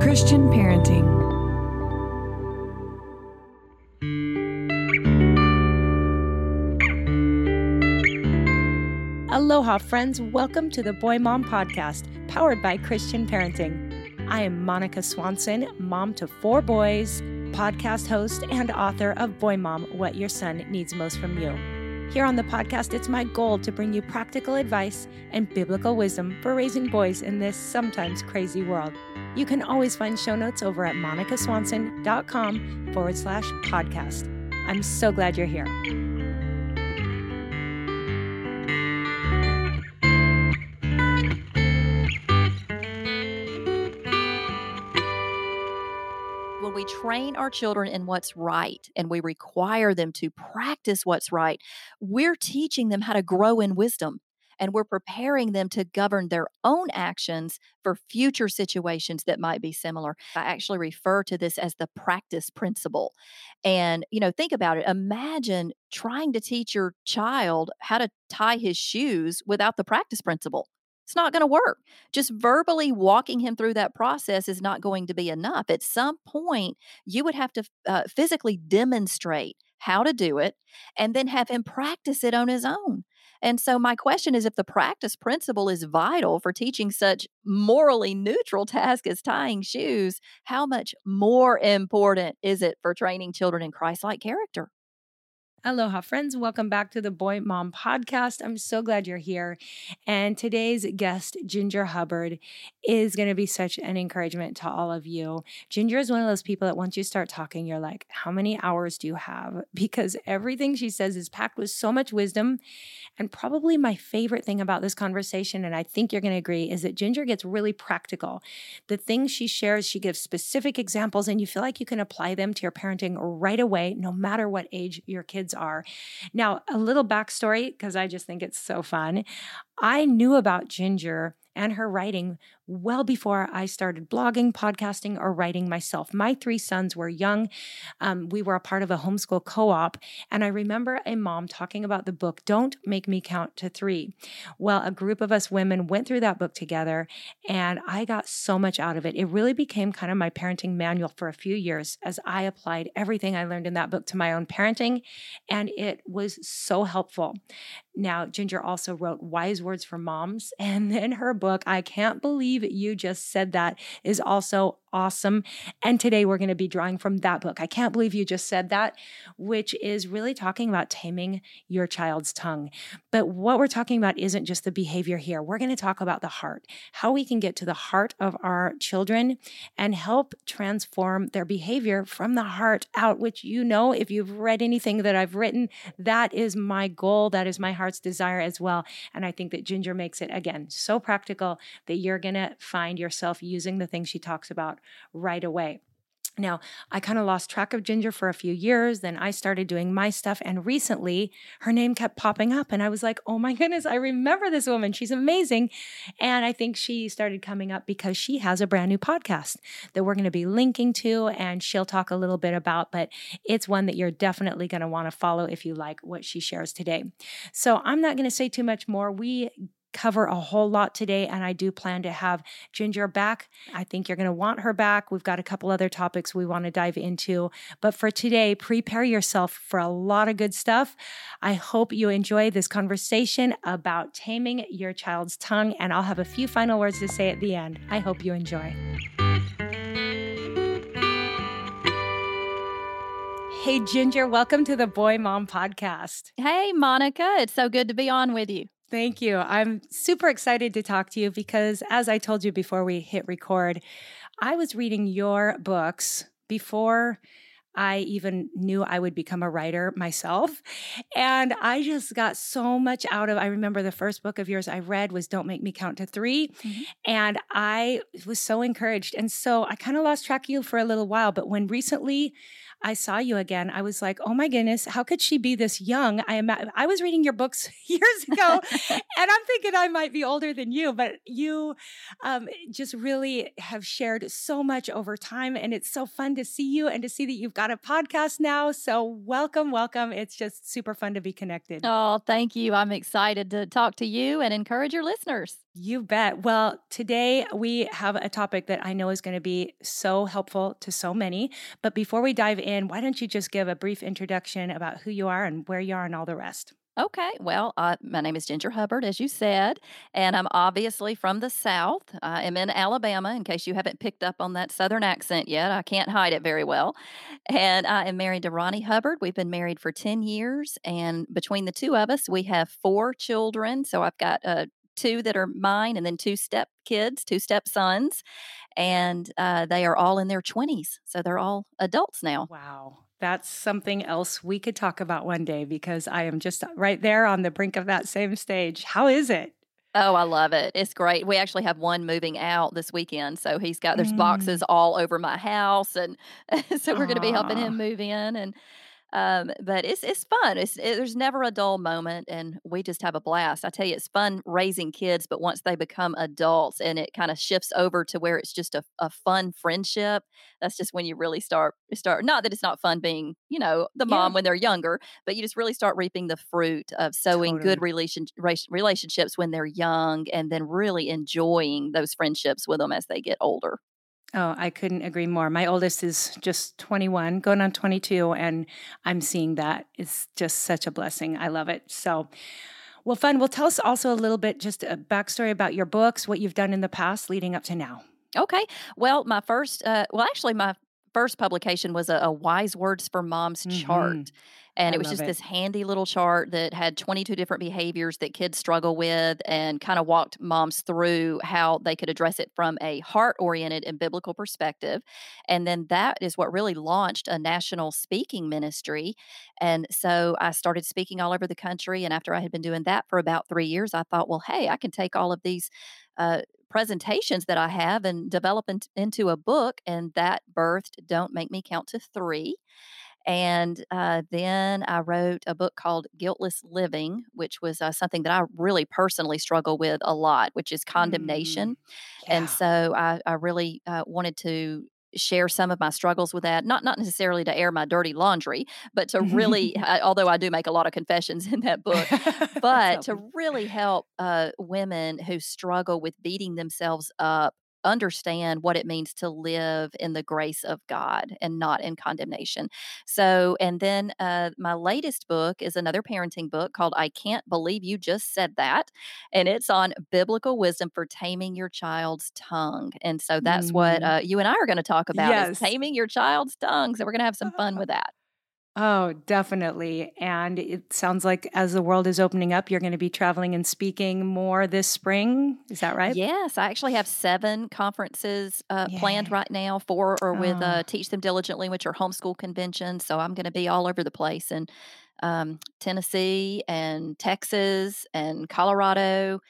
Christian Parenting. Aloha, friends. Welcome to the Boy Mom Podcast, powered by Christian Parenting. I am Monica Swanson, mom to four boys, podcast host, and author of Boy Mom What Your Son Needs Most from You. Here on the podcast, it's my goal to bring you practical advice and biblical wisdom for raising boys in this sometimes crazy world. You can always find show notes over at monicaswanson.com forward slash podcast. I'm so glad you're here. when we train our children in what's right and we require them to practice what's right, we're teaching them how to grow in wisdom and we're preparing them to govern their own actions for future situations that might be similar. I actually refer to this as the practice principle. And, you know, think about it. Imagine trying to teach your child how to tie his shoes without the practice principle. It's not going to work. Just verbally walking him through that process is not going to be enough. At some point, you would have to uh, physically demonstrate how to do it and then have him practice it on his own. And so, my question is if the practice principle is vital for teaching such morally neutral task as tying shoes, how much more important is it for training children in Christ like character? Aloha, friends. Welcome back to the Boy Mom Podcast. I'm so glad you're here. And today's guest, Ginger Hubbard, is going to be such an encouragement to all of you. Ginger is one of those people that once you start talking, you're like, how many hours do you have? Because everything she says is packed with so much wisdom. And probably my favorite thing about this conversation, and I think you're going to agree, is that Ginger gets really practical. The things she shares, she gives specific examples, and you feel like you can apply them to your parenting right away, no matter what age your kids kids are. Now, a little backstory, because I just think it's so fun. I knew about Ginger and her writing well before I started blogging, podcasting, or writing myself. My three sons were young. Um, we were a part of a homeschool co op. And I remember a mom talking about the book, Don't Make Me Count to Three. Well, a group of us women went through that book together, and I got so much out of it. It really became kind of my parenting manual for a few years as I applied everything I learned in that book to my own parenting. And it was so helpful. Now, Ginger also wrote Wise Words for Moms. And then her book, I Can't Believe You Just Said That, is also awesome. And today we're going to be drawing from that book. I can't believe you just said that, which is really talking about taming your child's tongue. But what we're talking about isn't just the behavior here. We're going to talk about the heart, how we can get to the heart of our children and help transform their behavior from the heart out, which you know, if you've read anything that I've written, that is my goal. That is my heart's desire as well. And I think that Ginger makes it, again, so practical that you're going to find yourself using the things she talks about right away. Now, I kind of lost track of Ginger for a few years. Then I started doing my stuff. And recently, her name kept popping up. And I was like, oh my goodness, I remember this woman. She's amazing. And I think she started coming up because she has a brand new podcast that we're going to be linking to. And she'll talk a little bit about, but it's one that you're definitely going to want to follow if you like what she shares today. So I'm not going to say too much more. We cover a whole lot today, and I do plan to have Ginger back. I think you're going to want her back. We've got a couple other topics we want to dive into. But for today, prepare yourself for a lot of good stuff. I hope you enjoy this conversation about taming your child's tongue, and I'll have a few final words to say at the end. I hope you enjoy. Hey, Ginger, welcome to the Boy Mom Podcast. Hey, Monica. It's so good to be on with you. Thank you. I'm super excited to talk to you because, as I told you before we hit record, I was reading your books before I even knew I would become a writer myself. And I just got so much out of I remember the first book of yours I read was Don't Make Me Count to 3 mm-hmm. and I was so encouraged. And so I kind of lost track of you for a little while, but when recently I saw you again, I was like, oh my goodness, how could she be this young? I am I was reading your books years ago and I'm thinking I might be older than you, but you um, just really have shared so much over time. And it's so fun to see you and to see that you've got a podcast now. So welcome, welcome. It's just super fun to be connected. Oh, thank you. I'm excited to talk to you and encourage your listeners. You bet. Well, today we have a topic that I know is going to be so helpful to so many. But before we dive in, why don't you just give a brief introduction about who you are and where you are and all the rest? Okay, well, uh, my name is Ginger Hubbard, as you said, and I'm obviously from the South. I am in Alabama, in case you haven't picked up on that Southern accent yet. I can't hide it very well. And I am married to Ronnie Hubbard. We've been married for 10 years, and between the two of us, we have four children. So I've got uh, two that are mine, and then two step kids, two step sons, and uh, they are all in their 20s. So they're all adults now. Wow. That's something else we could talk about one day because I am just right there on the brink of that same stage. How is it? Oh, I love it. It's great. We actually have one moving out this weekend. So he's got there's mm. boxes all over my house and so we're going to be helping him move in and um, but it's it's fun. It's it, there's never a dull moment, and we just have a blast. I tell you, it's fun raising kids, but once they become adults and it kind of shifts over to where it's just a, a fun friendship, that's just when you really start start. Not that it's not fun being you know the mom yeah. when they're younger, but you just really start reaping the fruit of sowing totally. good relation relationships when they're young, and then really enjoying those friendships with them as they get older. Oh, I couldn't agree more. My oldest is just 21, going on 22, and I'm seeing that. It's just such a blessing. I love it. So, well, fun. Well, tell us also a little bit, just a backstory about your books, what you've done in the past leading up to now. Okay. Well, my first, uh, well, actually, my first publication was a, a Wise Words for Moms mm-hmm. chart. And I it was just it. this handy little chart that had 22 different behaviors that kids struggle with and kind of walked moms through how they could address it from a heart oriented and biblical perspective. And then that is what really launched a national speaking ministry. And so I started speaking all over the country. And after I had been doing that for about three years, I thought, well, hey, I can take all of these. Uh, presentations that I have and develop in, into a book, and that birthed Don't Make Me Count to Three. And uh, then I wrote a book called Guiltless Living, which was uh, something that I really personally struggle with a lot, which is condemnation. Mm, yeah. And so I, I really uh, wanted to share some of my struggles with that not not necessarily to air my dirty laundry but to really although i do make a lot of confessions in that book but to really help uh, women who struggle with beating themselves up understand what it means to live in the grace of God and not in condemnation. So, and then uh, my latest book is another parenting book called I Can't Believe You Just Said That. And it's on biblical wisdom for taming your child's tongue. And so that's mm. what uh, you and I are going to talk about yes. is taming your child's tongue. So we're going to have some fun with that. Oh, definitely. And it sounds like as the world is opening up, you're going to be traveling and speaking more this spring. Is that right? Yes. I actually have seven conferences uh, planned right now. Four are with oh. uh, Teach Them Diligently, which are homeschool conventions. So I'm going to be all over the place in um, Tennessee and Texas and Colorado,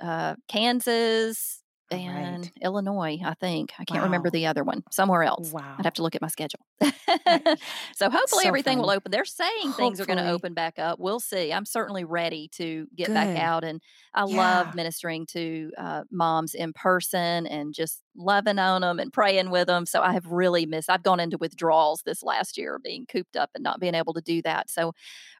uh, Kansas, and right. Illinois, I think. I can't wow. remember the other one. Somewhere else. Wow. I'd have to look at my schedule. so hopefully so everything fun. will open. They're saying hopefully. things are going to open back up. We'll see. I'm certainly ready to get Good. back out. And I yeah. love ministering to uh, moms in person and just loving on them and praying with them. So I have really missed, I've gone into withdrawals this last year, being cooped up and not being able to do that. So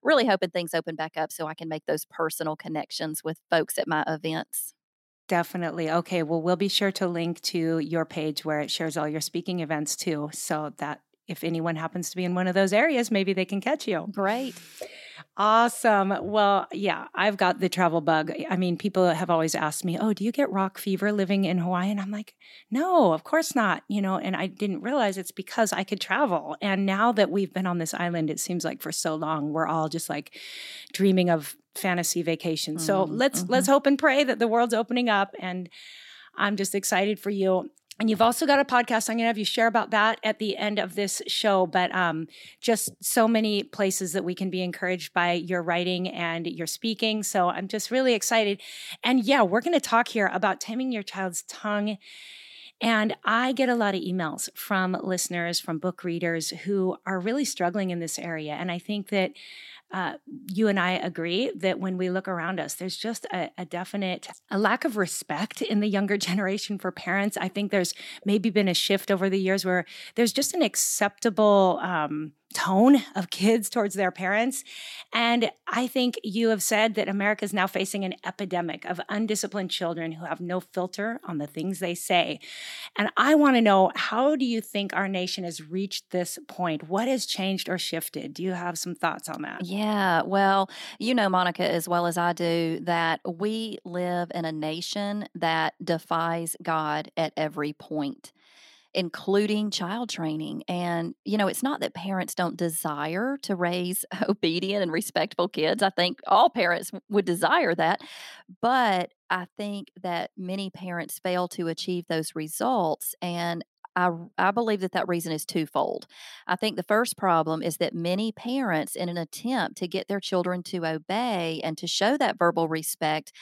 really hoping things open back up so I can make those personal connections with folks at my events. Definitely. Okay. Well, we'll be sure to link to your page where it shares all your speaking events too, so that if anyone happens to be in one of those areas, maybe they can catch you. Great. Awesome. Well, yeah, I've got the travel bug. I mean, people have always asked me, "Oh, do you get rock fever living in Hawaii?" And I'm like, "No, of course not." You know, and I didn't realize it's because I could travel. And now that we've been on this island, it seems like for so long, we're all just like dreaming of fantasy vacation. So Mm, let's mhm. let's hope and pray that the world's opening up and I'm just excited for you. And you've also got a podcast. I'm going to have you share about that at the end of this show. But um, just so many places that we can be encouraged by your writing and your speaking. So I'm just really excited. And yeah, we're going to talk here about taming your child's tongue. And I get a lot of emails from listeners, from book readers who are really struggling in this area. And I think that uh, you and I agree that when we look around us, there's just a, a definite a lack of respect in the younger generation for parents. I think there's maybe been a shift over the years where there's just an acceptable um, tone of kids towards their parents. And I think you have said that America is now facing an epidemic of undisciplined children who have no filter on the things they say. And I want to know how do you think our nation has reached this point? What has changed or shifted? Do you have some thoughts on that? Yeah, well, you know, Monica, as well as I do, that we live in a nation that defies God at every point, including child training. And, you know, it's not that parents don't desire to raise obedient and respectful kids. I think all parents would desire that. But I think that many parents fail to achieve those results. And I, I believe that that reason is twofold. I think the first problem is that many parents, in an attempt to get their children to obey and to show that verbal respect,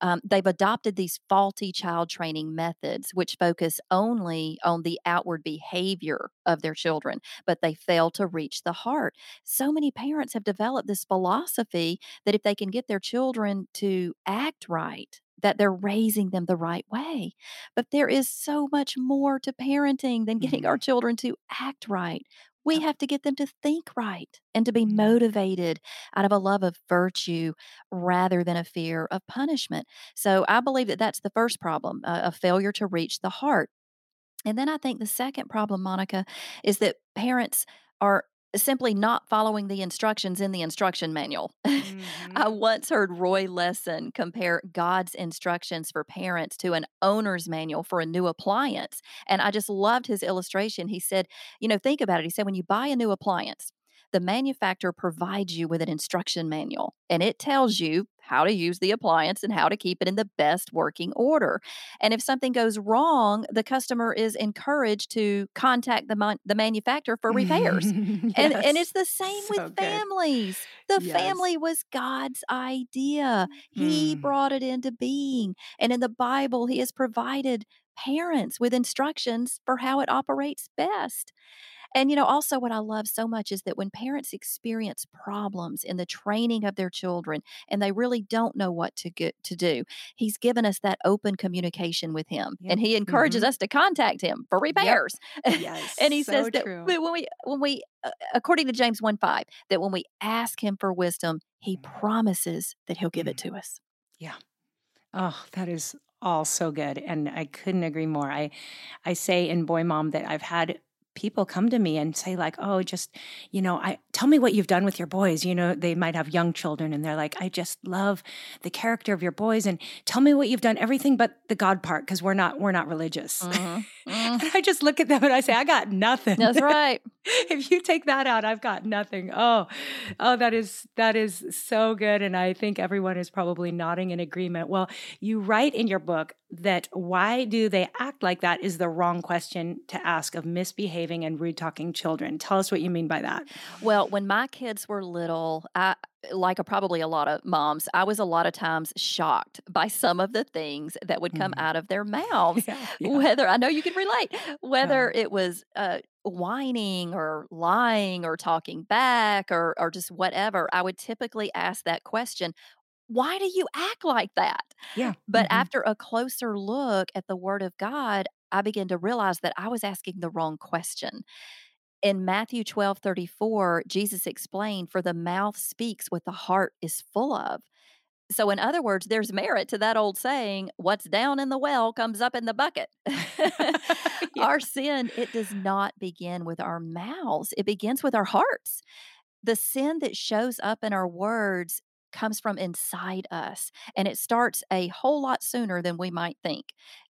um, they've adopted these faulty child training methods, which focus only on the outward behavior of their children, but they fail to reach the heart. So many parents have developed this philosophy that if they can get their children to act right, that they're raising them the right way. But there is so much more to parenting than getting our children to act right. We have to get them to think right and to be Mhm. motivated out of a love of virtue rather than a fear of punishment. So I believe that that's the first problem a, a failure to reach the heart. And then I think the second problem, Monica, is that parents are simply not following the instructions in the instruction manual. Mhm. I once heard Roy Lessin compare God's instructions for parents to an owner's manual for a new appliance. And I just loved his illustration. He said, you know, think about it. He said, when you buy a new appliance, the manufacturer provides you with an instruction manual and it tells you how to use the appliance and how to keep it in the best working order. And if something goes wrong, the customer is encouraged to contact the, mon- the manufacturer for repairs. And and it's the same So with good. families. The Yes. family was God's idea. He Mm. brought it into being. And in the Bible, he has provided parents with instructions for how it operates best. And you know, also what I love so much is that when parents experience problems in the training of their children and they really don't know what to get to do, he's given us that open communication with him. Yep. And he encourages Mhm. us to contact him for repairs. Yes. and he so says that true. when we when we uh, according to James 1 5, that when we ask him for wisdom, he promises that he'll give it to us. Yeah. Oh, that is all so good. And I couldn't agree more. I I say in Boy Mom that I've had people come to me and say like, "Oh, just, you know, I tell me what you've done with your boys." You know, they might have young children and they're like, "I just love the character of your boys and tell me what you've done everything but the God part because we're not we're not religious." Mhm. and I just look at them and I say, "I got nothing." That's right. if you take that out, I've got nothing. Oh, oh, that is that is so good, and I think everyone is probably nodding in agreement. Well, you write in your book that why do they act like that is the wrong question to ask of misbehaving and rude talking children. Tell us what you mean by that. Well, when my kids were little, I like a, probably a lot of moms, I was a lot of times shocked by some of the things that would come Mhm. out of their mouths. Yeah, yeah. Whether I know you can relate, whether it was uh, whining or lying or talking back or or just whatever, I would typically ask that question. Why do you act like that? yeah. But Mhm. after a closer look at the Word of God, I began to realize that I was asking the wrong question. In Matthew 12 34, Jesus explained, For the mouth speaks what the heart is full of. So, in other words, there's merit to that old saying, What's down in the well comes up in the bucket. Yeah. Our sin, it does not begin with our mouths, it begins with our hearts. the sin that shows up in our words comes from inside us, and it starts a whole lot sooner than we might think.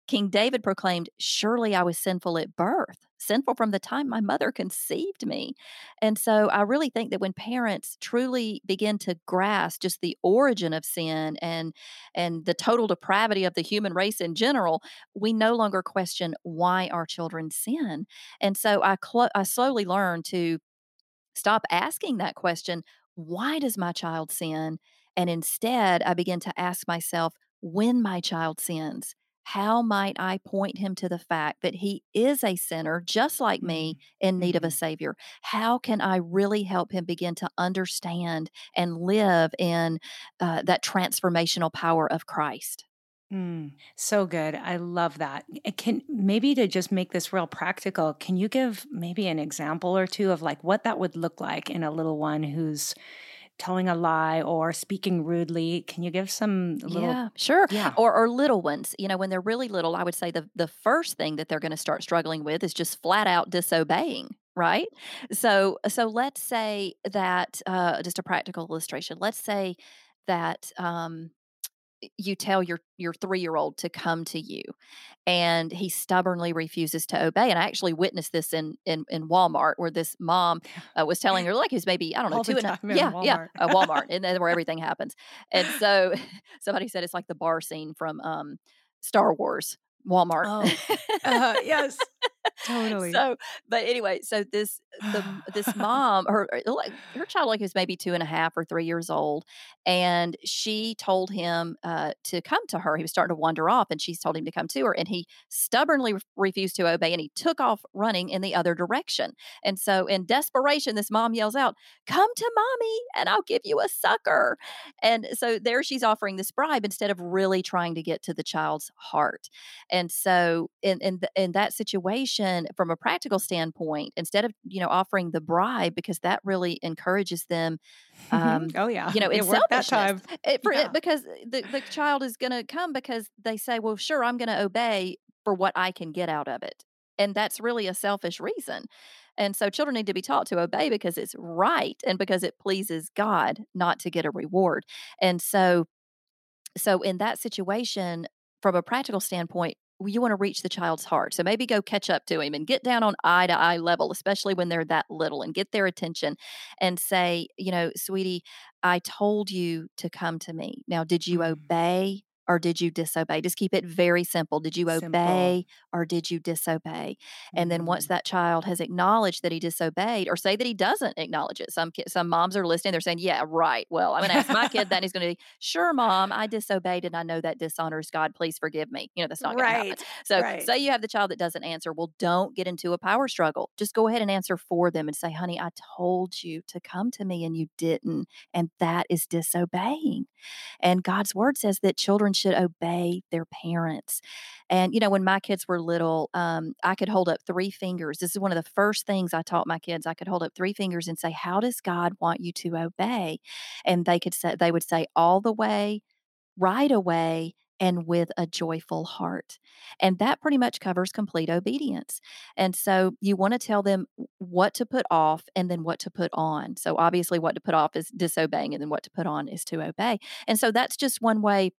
King David proclaimed, Surely I was sinful at birth, sinful from the time my mother conceived me. And so I really think that when parents truly begin to grasp just the origin of sin and and the total depravity of the human race in general, we no longer question why our children sin. And so I I slowly learned to stop asking that question, why does my child sin? And instead, I begin to ask myself, when my child sins, how might I point him to the fact that he is a sinner just like me Mm-hmm. in need of a Mhm. savior? How can I really help him begin to understand and live in uh, that transformational power of Christ? Mm, so good. I love that. Uh, Can maybe to just make this real practical, can you give maybe an example or two of like what that would look like in a little one who's telling a lie or speaking rudely? Can you give some little Yeah, sure. Yeah. Or or little ones, you know, when they're really little, I would say the the first thing that they're going to start struggling with is just flat out disobeying, right? So so let's say that uh, just a practical illustration. Let's say that um, you tell your your three year old to come to you, and he stubbornly refuses to obey. And I actually witnessed this in in, in Walmart, where this mom uh, was telling her, like, he was maybe I don't know All the two and a time in yeah yeah Walmart. uh, Walmart, and that's where everything happens. And so somebody said it's like the bar scene from um, Star Wars. Walmart. Oh, uh, yes. Totally. so, but anyway, so this the this mom, her like her child like was maybe two and a half or three years old, and she told him uh, to come to her. He was starting to wander off, and she told him to come to her, and he stubbornly re- refused to obey, and he took off running in the other direction. And so, in desperation, this mom yells out, "Come to mommy, and I'll give you a sucker." And so there she's offering this bribe instead of really trying to get to the child's heart. And so, in in in that situation, from a practical standpoint, instead of you know offering the bribe because that really encourages them um, oh yeah. you know, it's it that time. it, for Yeah. it, because the, the child is going to come because they say, well, sure, I'm going to obey for what I can get out of it. And that's really a selfish reason. And so children need to be taught to obey because it's right and because it pleases God, not to get a reward. And so so in that situation, from a practical standpoint, you want to reach the child's heart. So maybe go catch up to him and get down on eye to eye level, especially when they're that little, and get their attention and say, you know, sweetie, I told you to come to me. Now, did you Mm. obey or did you disobey? Just keep it very simple. Did you Simple. obey or did you disobey? And then once Mm. that child has acknowledged that he disobeyed, or say that he doesn't acknowledge it, some ki- some moms are listening. They're saying, "Yeah, right. Well, I'm going to ask my kid that, and he's going to be, sure, mom, I disobeyed, and I know that dishonors God. Please forgive me." You know, that's not going to happen. Right. So, Right. say you have the child that doesn't answer. Well, don't get into a power struggle. Just go ahead and answer for them and say, "Honey, I told you to come to me, and you didn't, and that is disobeying." And God's word says that children should obey their parents. And, you know, when my kids were little, um, I could hold up three fingers. This is one of the first things I taught my kids. I could hold up three fingers and say, How does God want you to obey? And they could say, they would say, all the way, right away, and with a joyful heart. And that pretty much covers complete obedience. And so you want to tell them what to put off and then what to put on. So obviously, what to put off is disobeying, and then what to put on is to obey. And so that's just one way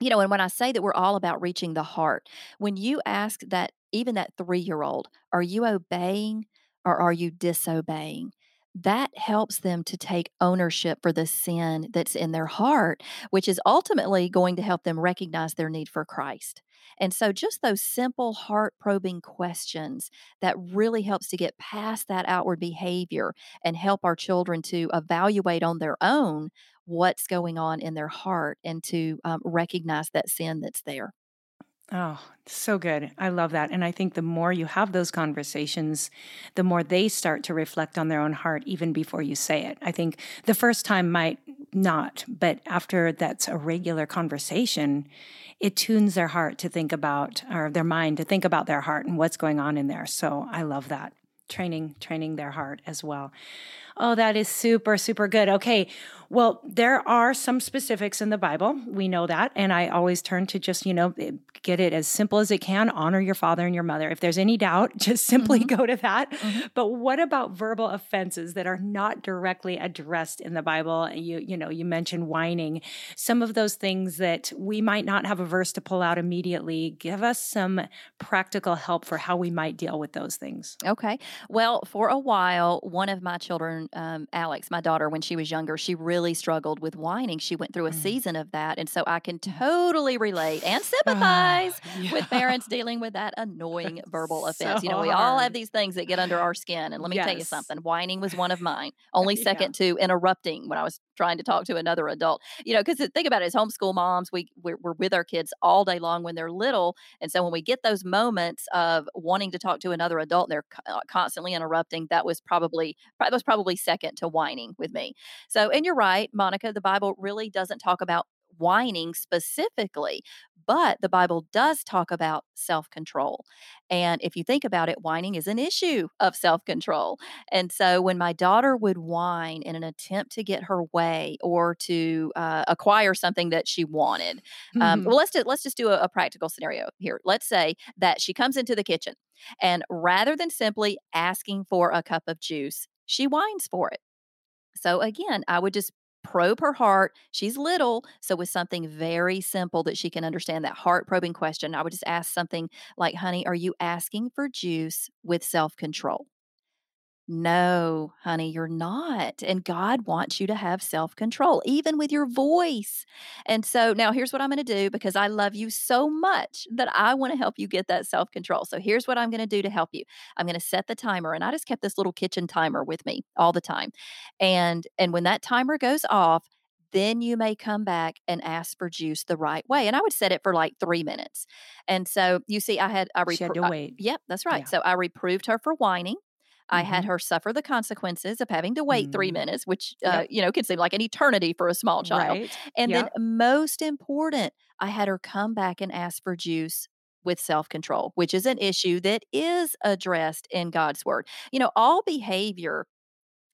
you know, and when I say that we're all about reaching the heart, when you ask that, even that three year old, are you obeying or are you disobeying? That helps them to take ownership for the sin that's in their heart, which is ultimately going to help them recognize their need for Christ. And so, just those simple heart probing questions that really helps to get past that outward behavior and help our children to evaluate on their own what's going on in their heart and to um, recognize that sin that's there. Oh, so good. I love that. And I think the more you have those conversations, the more they start to reflect on their own heart even before you say it. I think the first time might not, but after that's a regular conversation, it tunes their heart to think about, or their mind to think about their heart and what's going on in there. So I love that. Training, training their heart as well. Oh, that is super, super good. Okay. Well, there are some specifics in the Bible. We know that. And I always turn to just, you know, eh, get it as simple as it can. Honor your father and your mother. If there's any doubt, just simply mm-hmm. go to that. Mm-hmm. But what about verbal offenses that are not directly addressed in the Bible? And you, you know, you mentioned whining. Some of those things that we might not have a verse to pull out immediately. Give us some practical help for how we might deal with those things. Okay. Well, for a while, one of my children, um, Alex, my daughter, when she was younger, she really struggled with whining. She went through a mm. season of that. And so I can mm. totally relate and sympathize uh, yeah. with parents dealing with that annoying verbal offense. So you know, we all have these things that get under our skin. And let me yes. tell you something whining was one of mine, only second yeah. to interrupting when I was trying to talk to another adult. You know, because think about it as homeschool moms, we, we're, we're with our kids all day long when they're little. And so when we get those moments of wanting to talk to another adult, they're uh, constantly interrupting. That was probably, that was probably second to whining with me. So, and you're right Monica, the Bible really doesn't talk about whining specifically, but the Bible does talk about self control. And if you think about it, whining is an issue of self control. And so when my daughter would whine in an attempt to get her way or to uh, acquire something that she wanted, um, mm-hmm. well, let's do, let's just do a, a practical scenario here. Let's say that she comes into the kitchen and rather than simply asking for a cup of juice, she whines for it. So again, I would just probe her heart. She's little, so with something very simple that she can understand that heart probing question, I would just ask something like, "Honey, are you asking for juice with self-control?" No, honey, you're not. And God wants you to have self control, even with your voice. And so now here's what I'm going to do because I love you so much that I want to help you get that self control. So here's what I'm going to do to help you. I'm going to set the timer and I just kept this little kitchen timer with me all the time. And and when that timer goes off, then you may come back and ask for juice the right way. And I would set it for like three minutes. And so you see, I had I, repro- had to wait. I, yep, that's right. Yeah. So I reproved her for whining. I mm-hmm. had her suffer the consequences of having to wait mm. three minutes, which, uh, yep. you know, can seem like an eternity for a small child. Right. And yep. then, most important, I had her come back and ask for juice with self control, which is an issue that is addressed in God's word. You know, all behavior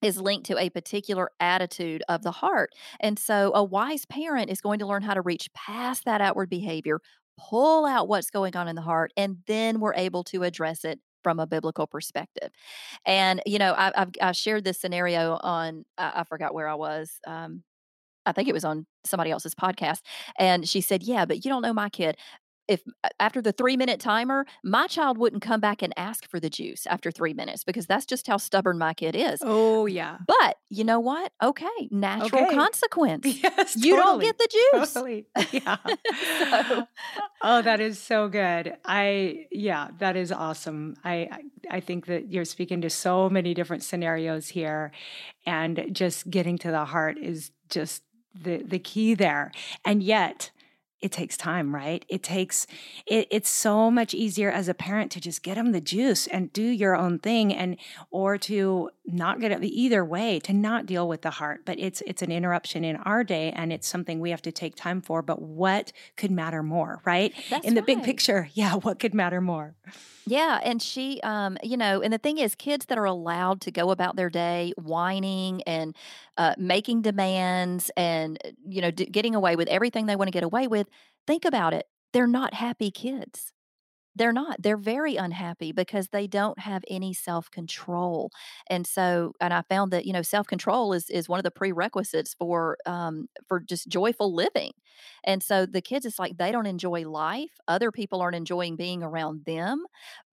is linked to a particular attitude of the heart. And so a wise parent is going to learn how to reach past that outward behavior, pull out what's going on in the heart, and then we're able to address it from a biblical perspective. And you know, I, have I shared this scenario on I, I forgot where I was. Um, I think it was on somebody else's podcast, and she said, "Yeah, but you don't know my kid if uh, after the three minute timer, my child wouldn't come back and ask for the juice after three minutes because that's just how stubborn my kid is. Oh, yeah. But you know what? Okay, natural okay. consequence. Yes, you totally. don't get the juice. Totally. Yeah. so. Oh, that is so good. I yeah, that is awesome. I I think that you're speaking to so many different scenarios here, and just getting to the heart is just the the key there. And yet it takes time, right? It takes it, it's so much easier as a parent to just get them the juice and do your own thing and or to not get it either way to not deal with the heart. But it's it's an interruption in our day and it's something we have to take time for. But what could matter more, right? That's in the right. big picture, yeah, what could matter more? Yeah, and she, um, you know, and the thing is, kids that are allowed to go about their day whining and uh, making demands and you know d- getting away with everything they want to get away with. Think about it; they're not happy kids. They're not. They're very unhappy because they don't have any self-control. And so and I found that, you know, self-control is is one of the prerequisites for um for just joyful living. And so the kids it's like they don't enjoy life. Other people aren't enjoying being around them.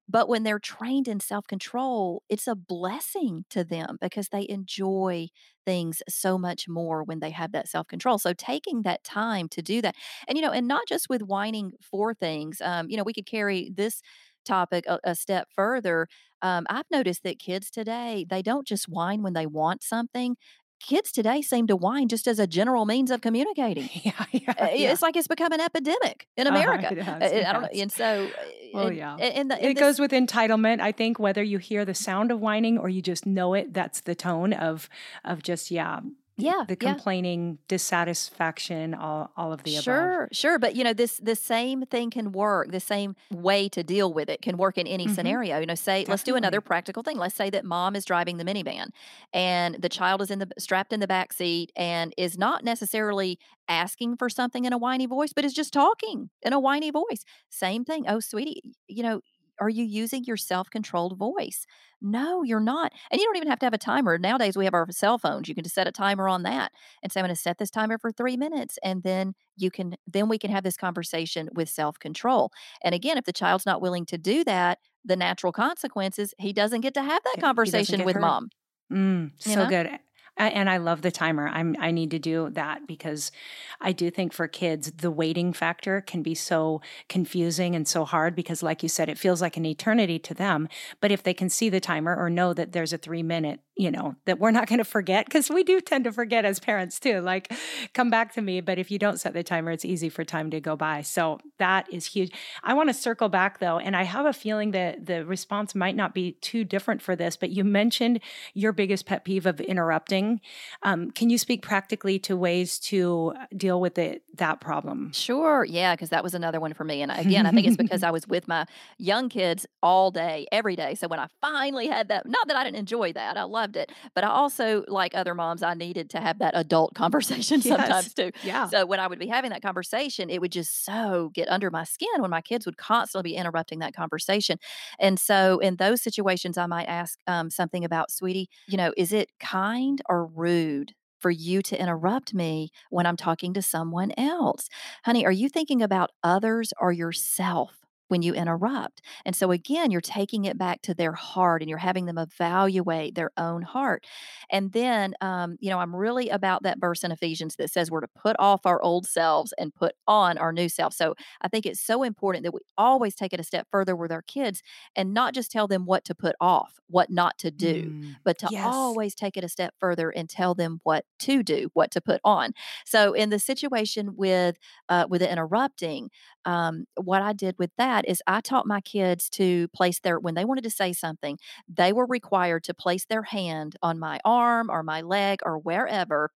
But when they're trained in self control, it's a blessing to them because they enjoy things so much more when they have that self control. So taking that time to do that, and you know, and not just with whining for things, um, you know, we could carry this topic a, a step further. Um, I've noticed that kids today, they don't just whine when they want something kids today seem to whine just as a general means of communicating. Yeah, yeah, uh, yeah. It's like it's become an epidemic in uh-huh, America. Uh, has, I don't know. And so, oh and, yeah, and, the, it this, goes with entitlement. I think whether you hear the sound of whining or you just know it, that's the tone of of just yeah Yeah, the yeah. complaining, dissatisfaction, all all of the above. Sure, sure. But you know, this the same thing can work. The same way to deal with it can work in any Mhm. scenario. You know, say let's do another practical thing. Let's say that mom is driving the minivan and the child is in the strapped in the back seat and is not necessarily asking for something in a whiny voice, but is just talking in a whiny voice. Same thing. Oh, sweetie, you know, are you using your self-controlled voice? No, you're not. And you don't even have to have a timer. Nowadays we have our cell phones. You can just set a timer on that and say, I'm going to set this timer for three minutes. And then you can, then we can have this conversation with self control. And again, if the child's not willing to do that, the natural consequences, he doesn't get to have that Yeah, he doesn't conversation with hurt. mom. Mm, You so know? good. And I love the timer. I'm I need to do that because I do think for kids the waiting factor can be so confusing and so hard because like you said it feels like an eternity to them, but if they can see the timer or know that there's a 3 minute, you know, that we're not going to forget cuz we do tend to forget as parents too. Like come back to me, but if you don't set the timer it's easy for time to go by. So that is huge. I want to circle back though and I have a feeling that the response might not be too different for this, but you mentioned your biggest pet peeve of interrupting. Um, can you speak practically to ways to deal with it, that problem? Sure. Yeah. Cause that was another one for me. And again, I think it's because I was with my young kids all day, every day. So when I finally had that, not that I didn't enjoy that, I loved it, but I also, like other moms, I needed to have that adult conversation sometimes too. Yeah. So when I would be having that conversation, it would just so get under my skin when my kids would constantly be interrupting that conversation. And so in those situations, I might ask um, something about, sweetie, you know, is it kind or rude? For you to interrupt me when I'm talking to someone else. Honey, are you thinking about others or yourself when you interrupt? And so, again, you're taking it back to their heart and you're having them evaluate their own heart. And then, um, you know, I'm really about that verse in Ephesians that says we're to put off our old selves and put on our new self. So I think it's so important that we always take it a step further with our kids and not just tell them what to put off, what not to do, Mm, but to yes. always take it a step further and tell them what to do, what to put on. So in the situation with uh, with the interrupting, um, what I did with that is I taught my kids to place their when they wanted to say something, they were required to place their hand on my arm or my leg or wherever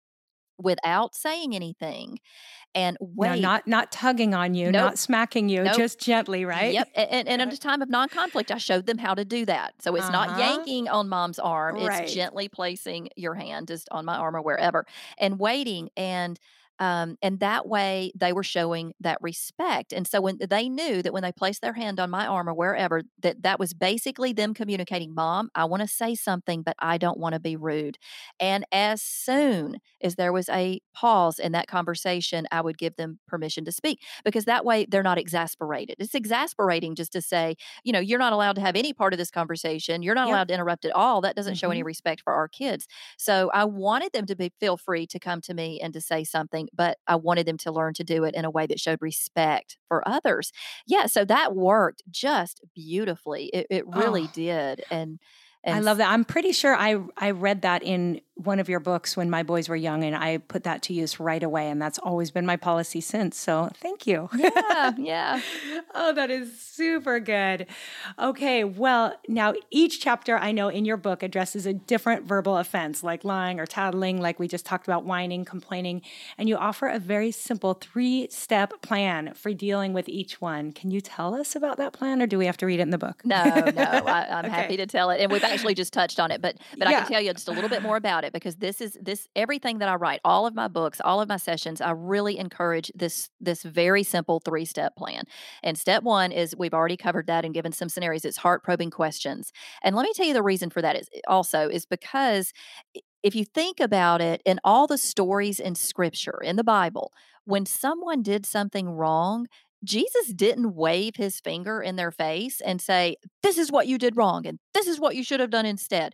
without saying anything and wait. No, not not tugging on you, Nope. not smacking you, Nope. just gently, right? Yep. a- And, and, at a time of non conflict, I showed them how to do that. So it's not Uh-huh. yanking on mom's arm, Right. it's gently placing your hand just on my arm or wherever and waiting. And um, and that way they were showing that respect. And so when they knew that when they placed their hand on my arm or wherever, that that was basically them communicating, Mom, I want to say something, but I don't want to be rude. And as soon as there was a pause in that conversation, I would give them permission to speak because that way they're not exasperated. It's exasperating just to say, you know, you're not allowed to have any part of this conversation. You're not Yep. allowed to interrupt at all. That doesn't show any Mhm. respect for our kids. So I wanted them to be feel free to come to me and to say something, but I wanted them to learn to do it in a way that showed respect for others. Yeah, so that worked just beautifully. It, it oh. really Oh. did. And and I love that. I'm pretty sure I I read that in one of your books when my boys were young, and I put that to use right away, and that's always been my policy since. So thank you. Yeah, yeah. oh, that is super good. Okay, well, now each chapter I know in your book addresses a different verbal offense, like lying or tattling, like we just talked about, whining, complaining, and you offer a very simple three step plan for dealing with each one. Can you tell us about that plan, or do we have to read it in the book? No, no, I, I'm Okay. happy to tell it, and we've actually just touched on it, but but I can tell you just a little bit more about it because this is this everything that I write, all of my books, all of my sessions, I really encourage this this very simple three step plan. And step one is we've already covered that and given some scenarios. It's heart probing questions, and let me tell you the reason for that is also is because if you think about it, in all the stories in Scripture in the Bible, when someone did something wrong. Jesus didn't wave his finger in their face and say, This is what you did wrong, and this is what you should have done instead.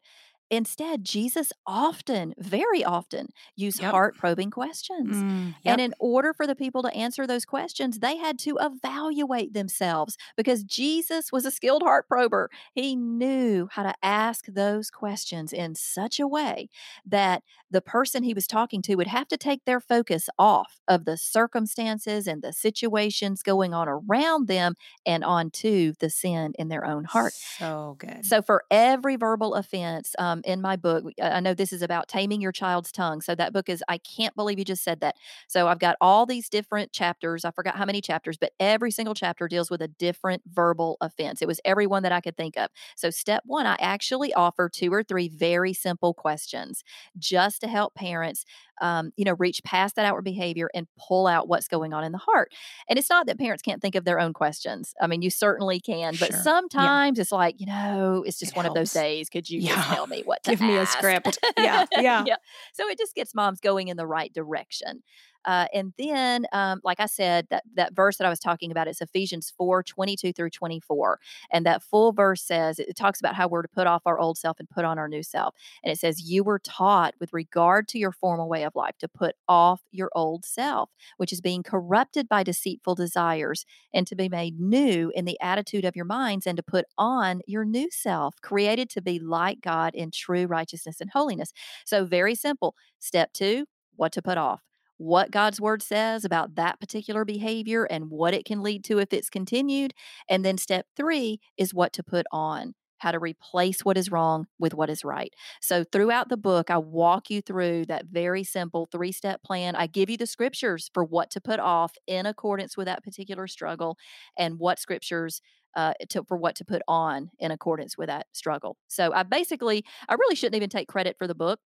Instead, Jesus often, very often, used Yep. heart probing questions. Mm, And in order for the people to answer those questions, they had to evaluate themselves because Jesus was a skilled heart prober. He knew how to ask those questions in such a way that the person he was talking to would have to take their focus off of the circumstances and the situations going on around them and onto the sin in their own heart. So good. So for every verbal offense, um, um, in my book. I know this is about taming your child's tongue. So that book is, I can't believe you just said that. So I've got all these different chapters. I forgot how many chapters, but every single chapter deals with a different verbal offense. It was every one that I could think of. So, step one, I actually offer two or three very simple questions just to help parents um, you know, reach past that outward behavior and pull out what's going on in the heart. And it's not that parents can't think of their own questions. I mean, you certainly can, but Sure. sometimes it's like, you know, it's just It one of those days. Could you Yeah. tell me what to Give me a ask? script. Yeah, yeah. So it just gets moms going in the right direction. Uh, and then, um, like I said, that, that verse that I was talking about, it's Ephesians 4 22 through 24. And that full verse says, it talks about how we're to put off our old self and put on our new self. And it says, You were taught with regard to your former way of life to put off your old self, which is being corrupted by deceitful desires, and to be made new in the attitude of your minds, and to put on your new self, created to be like God in true righteousness and holiness. So, very simple. Step two, what to put off. What God's word says about that particular behavior and what it can lead to if it's continued. And then step three is what to put on, how to replace what is wrong with what is right. So, throughout the book, I walk you through that very simple three step plan. I give you the scriptures for what to put off in accordance with that particular struggle and what scriptures. Uh, to, for what to put on in accordance with that struggle. So I basically, I really shouldn't even take credit for the book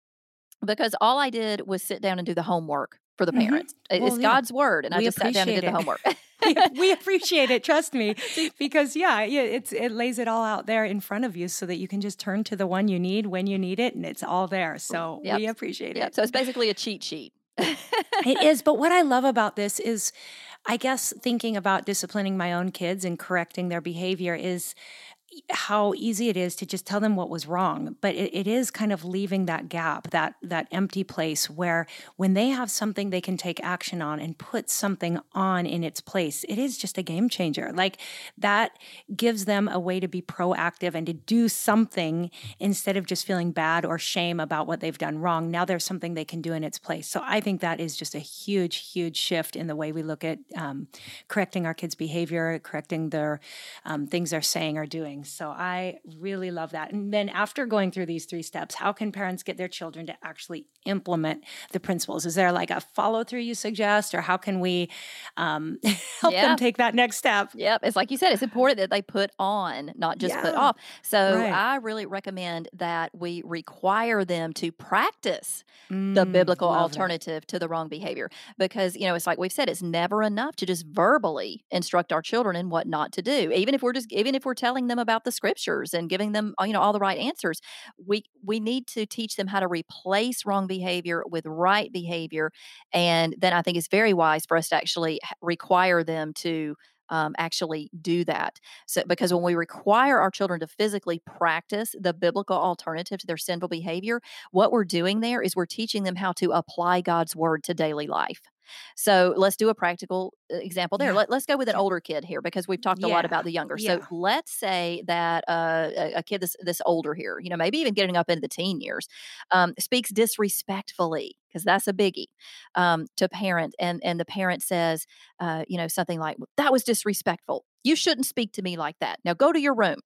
because all I did was sit down and do the homework for the Mhm. parents. It- Well, it's yeah. God's word, and I just sat down and did the homework. we appreciate it trust me because yeah, yeah it's it lays it all out there in front of you so that you can just turn to the one you need when you need it and it's all there so Yep. we appreciate yeah, it so it's basically a cheat sheet. it is but what i love about this is i guess thinking about disciplining my own kids and correcting their behavior is how easy it is to just tell them what was wrong but it, it is kind of leaving that gap that that empty place where when they have something they can take action on and put something on in its place it is just a game changer. Like that gives them a way to be proactive and to do something instead of just feeling bad or shame about what they've done wrong. Now there's something they can do in its place. So i think that is just a huge huge shift in the way we look at um, correcting our kids behavior correcting their um, things they're saying or doing so I really love that. And then after going through these three steps, how can parents get their children to actually implement the principles? Is there like a follow through you suggest, or how can we um, help Yeah. them take that next step? Yep. It's like you said, it's important that they put on, not just put off. So Right. I really recommend that we require them to practice the Mm, biblical love that. alternative to the wrong behavior. Because, you know, it's like we've said, it's never enough to just verbally instruct our children in what not to do. Even if we're just even if we're telling them about the scriptures and giving them, uh, you know, all the right answers, we we need to teach them how to replace wrong behavior with right behavior. And then I think it's very wise for us to actually require them to um, actually do that. So, because when we require our children to physically practice the biblical alternative to their sinful behavior, what we're doing there is we're teaching them how to apply God's word to daily life. So let's do a practical uh, example there. Yeah. Let, us go with an older kid here because we've talked a lot about the younger. Yeah. So let's say that uh, a, a kid this, this older here, you know, maybe even getting up into the teen years, um, speaks disrespectfully because that's a biggie um, to parent, and and the parent says, uh, you know, something like, "That was disrespectful. You shouldn't speak to me like that. Now go to your room."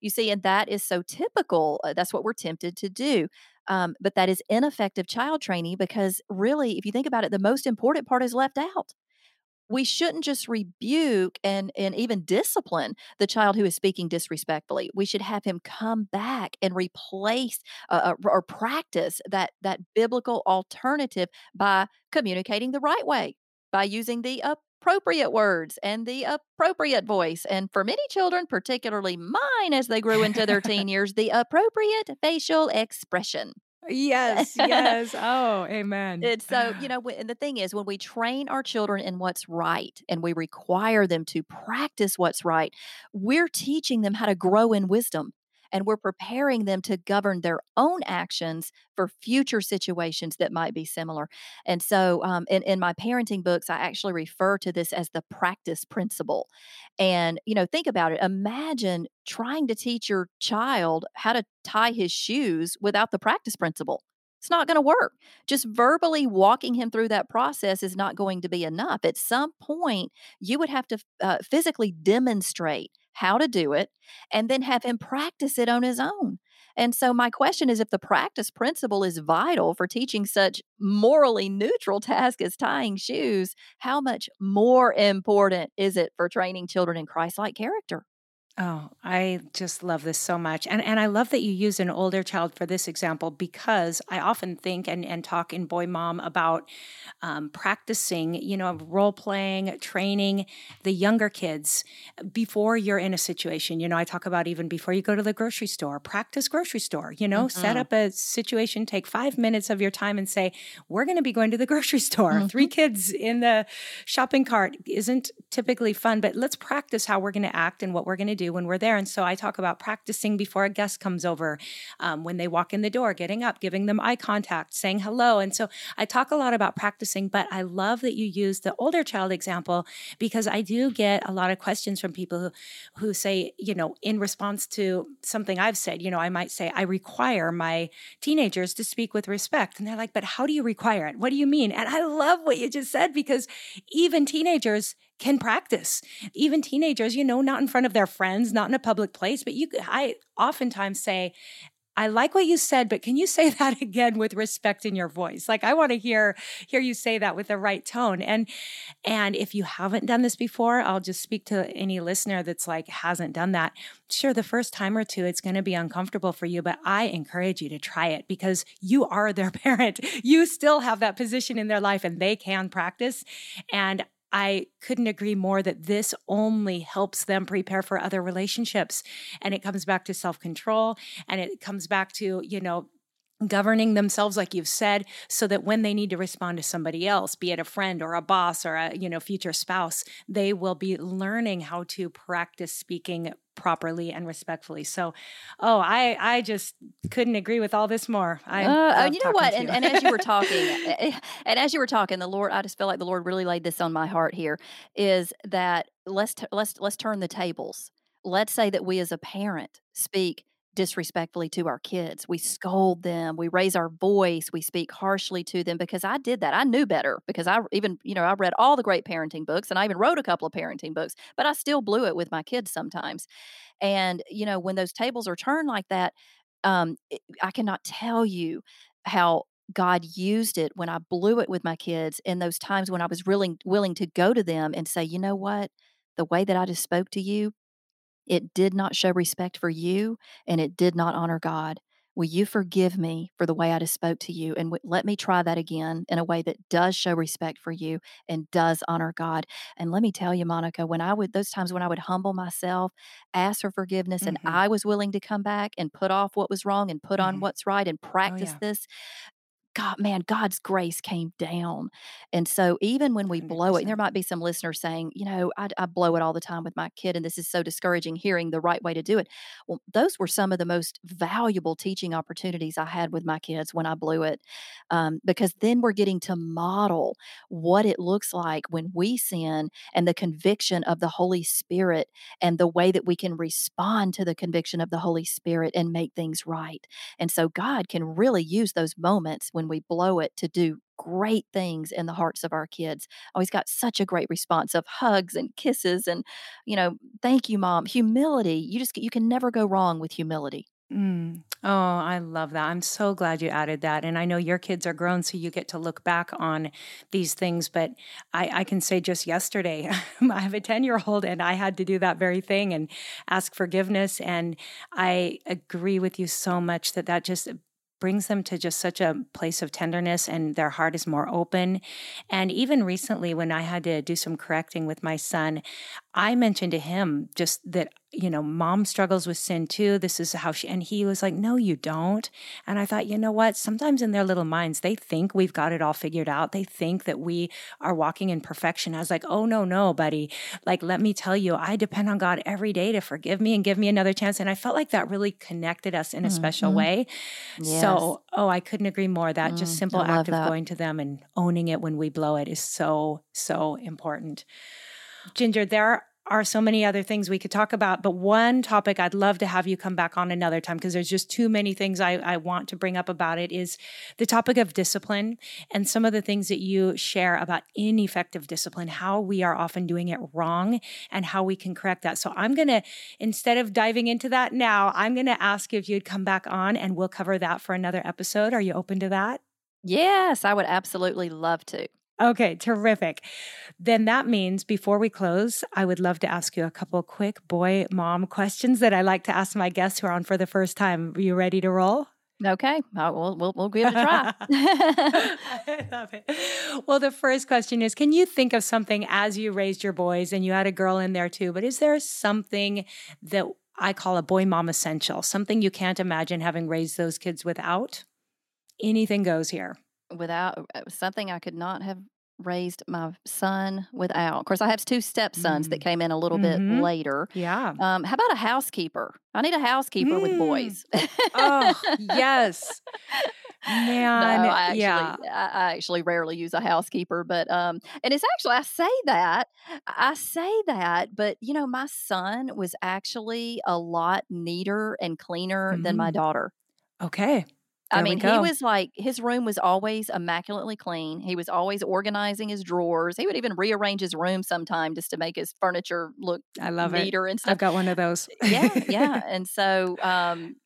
You see, and that is so typical. Uh, that's what we're tempted to do. Um, but that is ineffective child training because, really, if you think about it, the most important part is left out. We shouldn't just rebuke and, and even discipline the child who is speaking disrespectfully. We should have him come back and replace uh, uh, or practice that, that biblical alternative by communicating the right way, by using the appropriate words and the appropriate voice. And for many children, particularly mine as they grew into their teen years, the appropriate facial expression. Yes, yes. Oh, amen. It's so, you know, and the thing is, when we train our children in what's right and we require them to practice what's right, we're teaching them how to grow in wisdom and we're preparing them to govern their own actions for future situations that might be similar. And so, um, in, in my parenting books, I actually refer to this as the practice principle. And, you know, think about it. Imagine trying to teach your child how to tie his shoes without the practice principle. It's not going to work. Just verbally walking him through that process is not going to be enough. At some point, you would have to uh, physically demonstrate how to do it and then have him practice it on his own. And so, my question is if the practice principle is vital for teaching such morally neutral task as tying shoes, how much more important is it for training children in Christ like character? Oh, I just love this so much. And and I love that you use an older child for this example because I often think and, and talk in Boy Mom about um, practicing, you know, role playing, training the younger kids before you're in a situation. You know, I talk about even before you go to the grocery store, practice grocery store, you know, mm-hmm. set up a situation, take five minutes of your time and say, we're going to be going to the grocery store. Mm-hmm. Three kids in the shopping cart isn't typically fun, but let's practice how we're going to act and what we're going to do do when we're there. And so I talk about practicing before a guest comes over, um, when they walk in the door, getting up, giving them eye contact, saying hello. And so I talk a lot about practicing, but I love that you use the older child example because I do get a lot of questions from people who, who say, you know, in response to something I've said, you know, I might say, I require my teenagers to speak with respect. And they're like, but how do you require it? What do you mean? And I love what you just said because even teenagers can practice. Even teenagers, you know, not in front of their friends, not in a public place, but you I oftentimes say, I like what you said, but can you say that again with respect in your voice? Like I want to hear hear you say that with the right tone. And and if you haven't done this before, I'll just speak to any listener that's like hasn't done that. Sure, the first time or two it's going to be uncomfortable for you, but I encourage you to try it because you are their parent. You still have that position in their life and they can practice. And I couldn't agree more that this only helps them prepare for other relationships. And it comes back to self control and it comes back to, you know, governing themselves like you've said so that when they need to respond to somebody else be it a friend or a boss or a you know future spouse they will be learning how to practice speaking properly and respectfully. So oh i i just couldn't agree with all this more. I uh, uh you know what? and, and, as you were talking eh, eh, and as you were talking the lord i just feel like the lord really laid this on my heart here is that let's t- let's let's turn the tables. Let's say that we as a parent speak disrespectfully to our kids. We scold them, we raise our voice, we speak harshly to them because I did that. I knew better because I even, you know, I read all the great parenting books and I even wrote a couple of parenting books, but I still blew it with my kids sometimes. And, you know, when those tables are turned like that, um, I cannot tell you how God used it when I blew it with my kids in those times when I was really willing to go to them and say, you know what? The way that I just spoke to you, it did not show respect for you and it did not honor God. Will you forgive me for the way I just spoke to you? And w- let me try that again in a way that does show respect for you and does honor God. And let me tell you, Monica, when I would, those times when I would humble myself, ask for forgiveness, mm-hmm. and I was willing to come back and put off what was wrong and put mm-hmm. on what's right and oh, practice oh, yeah. this, God, man, God's grace came down. And so even when we 100%. blow it, there might be some listeners saying, you know, I, I, blow it all the time with my kid, and this is so discouraging hearing the right way to do it. Well, those were some of the most valuable teaching opportunities I had with my kids when I blew it, um, because then we're getting to model what it looks like when we sin and the conviction of the Holy Spirit and the way that we can respond to the conviction of the Holy Spirit and make things right. And so God can really use those moments when when we blow it to do great things in the hearts of our kids. Always got such a great response of hugs and kisses and, you know, thank you, mom. Humility. You just, you can never go wrong with humility. Mm. Oh, I love that. I'm so glad you added that. And I know your kids are grown, so you get to look back on these things. But I, I can say just yesterday, I have a 10 year old and I had to do that very thing and ask forgiveness. And I agree with you so much that that just brings them to just such a place of tenderness and their heart is more open. And even recently, when I had to do some correcting with my son, I mentioned to him just that you know, mom struggles with sin too. This is how she, and he was like, no, you don't. And I thought, you know what? Sometimes in their little minds, they think we've got it all figured out. They think that we are walking in perfection. I was like, oh, no, no, buddy. Like, let me tell you, I depend on God every day to forgive me and give me another chance. And I felt like that really connected us in a mm-hmm. special way. Yes. So, oh, I couldn't agree more. That mm, just simple act of that. going to them and owning it when we blow it is so, so important. Ginger, there are so many other things we could talk about, but one topic I'd love to have you come back on another time because there's just too many things I, I want to bring up about it is the topic of discipline and some of the things that you share about ineffective discipline, how we are often doing it wrong and how we can correct that. So I'm going to, instead of diving into that now, I'm going to ask if you'd come back on and we'll cover that for another episode. Are you open to that? Yes, I would absolutely love to. Okay, terrific. Then that means before we close, I would love to ask you a couple quick boy mom questions that I like to ask my guests who are on for the first time. Are you ready to roll? Okay, uh, we'll, we'll, we'll give it a try. I love it. Well, the first question is Can you think of something as you raised your boys and you had a girl in there too? But is there something that I call a boy mom essential, something you can't imagine having raised those kids without? Anything goes here without uh, something I could not have raised my son without. Of course, I have two stepsons mm. that came in a little mm-hmm. bit later. Yeah. Um, how about a housekeeper? I need a housekeeper mm. with boys. oh, yes. Man, no, I actually, yeah. I, actually rarely use a housekeeper, but um, and it's actually I say that I say that, but you know, my son was actually a lot neater and cleaner mm-hmm. than my mm-hmm. daughter. Okay. I mean, he was like his room was always immaculately clean. He was always organizing his drawers. He would even rearrange his room sometime just to make his furniture look I love neater it. and stuff. I've got one of those. yeah, yeah. And so um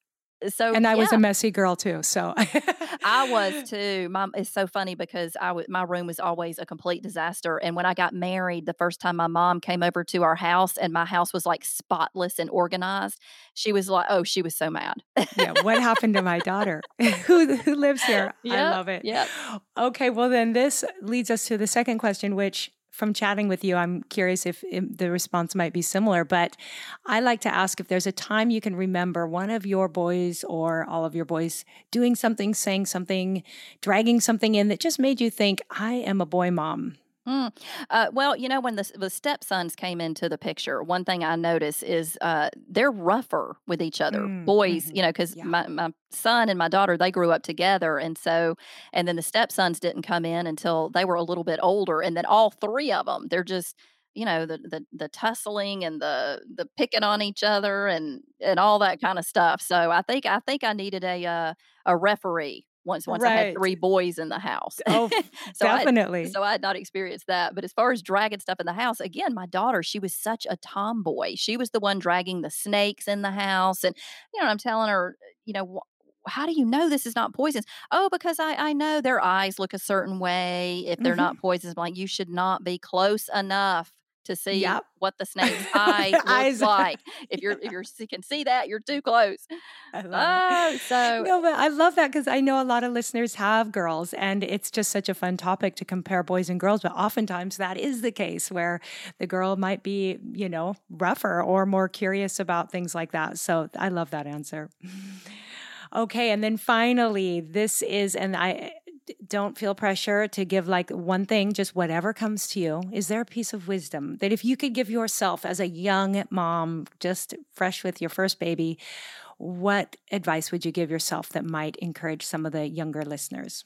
so and I yeah. was a messy girl too. So I was too. My it's so funny because I w- my room was always a complete disaster. And when I got married, the first time my mom came over to our house and my house was like spotless and organized, she was like, "Oh, she was so mad." yeah. What happened to my daughter who who lives here? Yep, I love it. Yeah. Okay. Well, then this leads us to the second question, which from chatting with you, I'm curious if, if, the response might be similar, but I like to ask if there's a time you can remember one of your boys or all of your boys doing something, saying something, dragging something in that just made you think, I am a boy mom. Mm. Uh, well, you know, when the, the stepsons came into the picture, one thing I notice is uh, they're rougher with each other. Mm. Boys, mm-hmm. you know, because yeah. my, my son and my daughter, they grew up together. And so, and then the stepsons didn't come in until they were a little bit older. And then all three of them, they're just, you know the the the tussling and the the picking on each other and and all that kind of stuff. So I think I think I needed a uh, a referee once once right. I had three boys in the house. Oh, so definitely. I, so I had not experienced that. But as far as dragging stuff in the house, again, my daughter, she was such a tomboy. She was the one dragging the snakes in the house, and you know, I'm telling her, you know. How do you know this is not poisonous? Oh, because I, I know their eyes look a certain way. If they're mm-hmm. not poisonous, I'm like, you should not be close enough to see yep. what the snake's eye looks like. If you're if you can see that, you're too close. I love oh, it. so no, but I love that because I know a lot of listeners have girls, and it's just such a fun topic to compare boys and girls. But oftentimes that is the case where the girl might be, you know, rougher or more curious about things like that. So I love that answer. Okay, and then finally, this is, and I don't feel pressure to give like one thing, just whatever comes to you. Is there a piece of wisdom that if you could give yourself as a young mom, just fresh with your first baby, what advice would you give yourself that might encourage some of the younger listeners?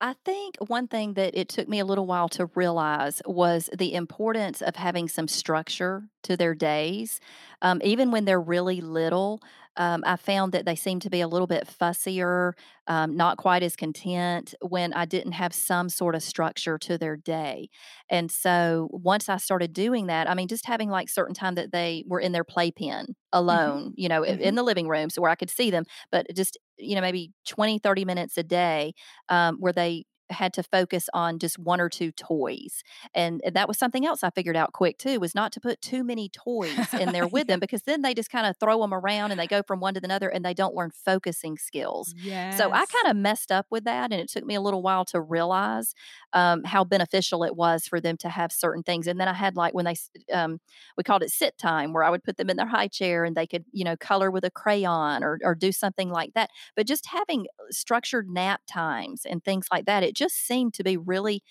I think one thing that it took me a little while to realize was the importance of having some structure to their days. Um, even when they're really little, um, I found that they seemed to be a little bit fussier, um, not quite as content when I didn't have some sort of structure to their day. And so once I started doing that, I mean, just having like certain time that they were in their playpen mm-hmm. alone, mm-hmm. you know, mm-hmm. in the living room, so where I could see them, but just, you know, maybe 20, 30 minutes a day um, where they had to focus on just one or two toys. And that was something else I figured out quick too was not to put too many toys in there with them because then they just kind of throw them around and they go from one to another and they don't learn focusing skills. Yes. So I kind of messed up with that and it took me a little while to realize um, how beneficial it was for them to have certain things. And then I had like when they, um, we called it sit time where I would put them in their high chair and they could, you know, color with a crayon or, or do something like that. But just having structured nap times and things like that, it just seemed to be really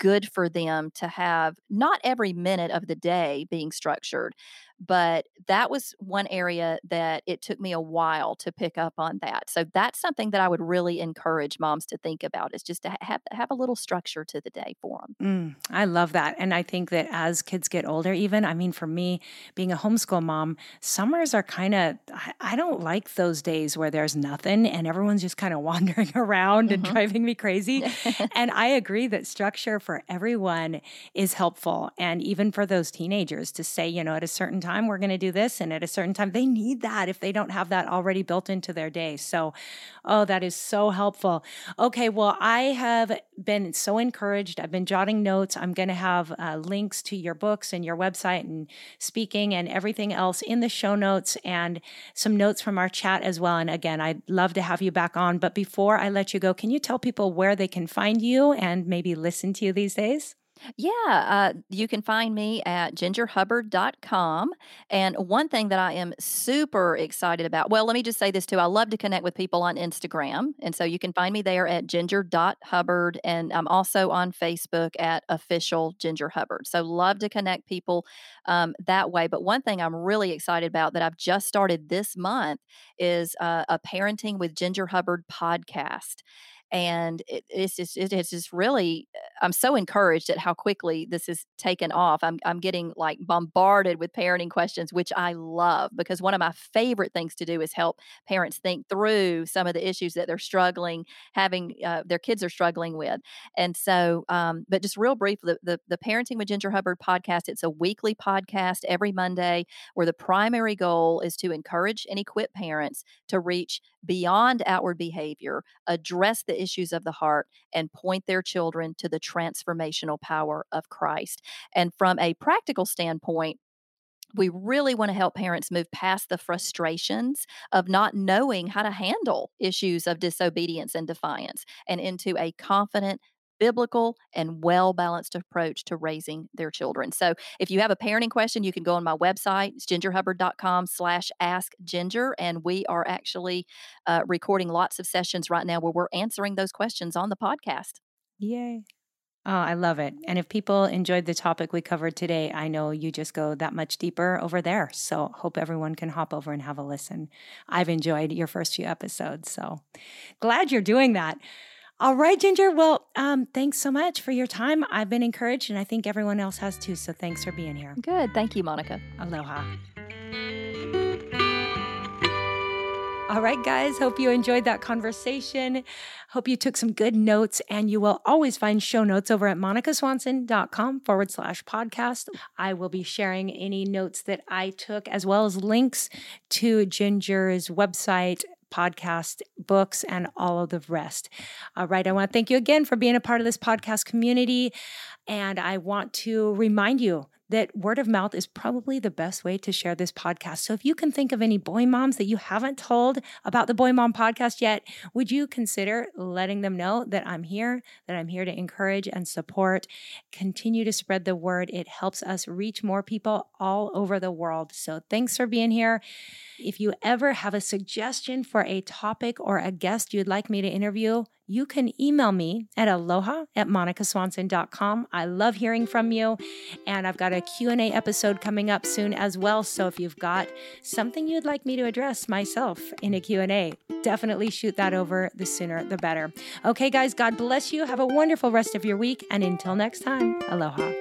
good for them to have not every minute of the day being structured, but that was one area that it took me a while to pick up on that. So that's something that I would really encourage moms to think about is just to have have a little structure to the day for them. Mm, I love that. And I think that as kids get older, even, I mean, for me, being a homeschool mom, summers are kind of, I, I, don't like those days where there's nothing and everyone's just kind of wandering around mm-hmm. and driving me crazy. and I agree that structure for everyone is helpful. And even for those teenagers to say, you know, at a certain time, we're going to do this. And at a certain time, they need that if they don't have that already built into their day. So, oh, that is so helpful. Okay. Well, I have been so encouraged. I've been jotting notes. I'm going to have uh, links to your books and your website and speaking and everything else in the show notes and some notes from our chat as well. And again, I'd love to have you back on. But before I let you go, can you tell people where they can find you and maybe listen to you these days? Yeah, uh, you can find me at gingerhubbard.com. And one thing that I am super excited about, well, let me just say this too. I love to connect with people on Instagram. And so you can find me there at ginger.hubbard. And I'm also on Facebook at official Ginger Hubbard. So love to connect people um, that way. But one thing I'm really excited about that I've just started this month is uh, a Parenting with Ginger Hubbard podcast and it, it's just it's just really uh, i'm so encouraged at how quickly this is taken off. I'm, I'm getting like bombarded with parenting questions which i love because one of my favorite things to do is help parents think through some of the issues that they're struggling having uh, their kids are struggling with. And so um, but just real brief the, the, the parenting with ginger hubbard podcast it's a weekly podcast every monday where the primary goal is to encourage and equip parents to reach beyond outward behavior address the issues of the heart and point their children to the transformational power of Christ. And from a practical standpoint, we really want to help parents move past the frustrations of not knowing how to handle issues of disobedience and defiance and into a confident, biblical and well balanced approach to raising their children. So if you have a parenting question, you can go on my website. Gingerhubbard.com slash ask ginger. And we are actually uh, recording lots of sessions right now where we're answering those questions on the podcast. Yay. Oh, I love it. And if people enjoyed the topic we covered today, I know you just go that much deeper over there. So hope everyone can hop over and have a listen. I've enjoyed your first few episodes. So glad you're doing that. All right, Ginger. Well, um, thanks so much for your time. I've been encouraged, and I think everyone else has too. So thanks for being here. Good. Thank you, Monica. Aloha. All right, guys. Hope you enjoyed that conversation. Hope you took some good notes, and you will always find show notes over at monicaswanson.com forward slash podcast. I will be sharing any notes that I took, as well as links to Ginger's website, podcast, books, and all of the rest. All right. I want to thank you again for being a part of this podcast community. And I want to remind you that word of mouth is probably the best way to share this podcast. So if you can think of any boy moms that you haven't told about the Boy Mom podcast yet, would you consider letting them know that I'm here, that I'm here to encourage and support? Continue to spread the word. It helps us reach more people all over the world. So thanks for being here. If you ever have a suggestion for a topic or a guest you'd like me to interview, you can email me at aloha at monicaswanson.com. I love hearing from you. And I've got a Q&A episode coming up soon as well. So if you've got something you'd like me to address myself in a Q&A, definitely shoot that over. The sooner, the better. Okay, guys, God bless you. Have a wonderful rest of your week. And until next time, aloha.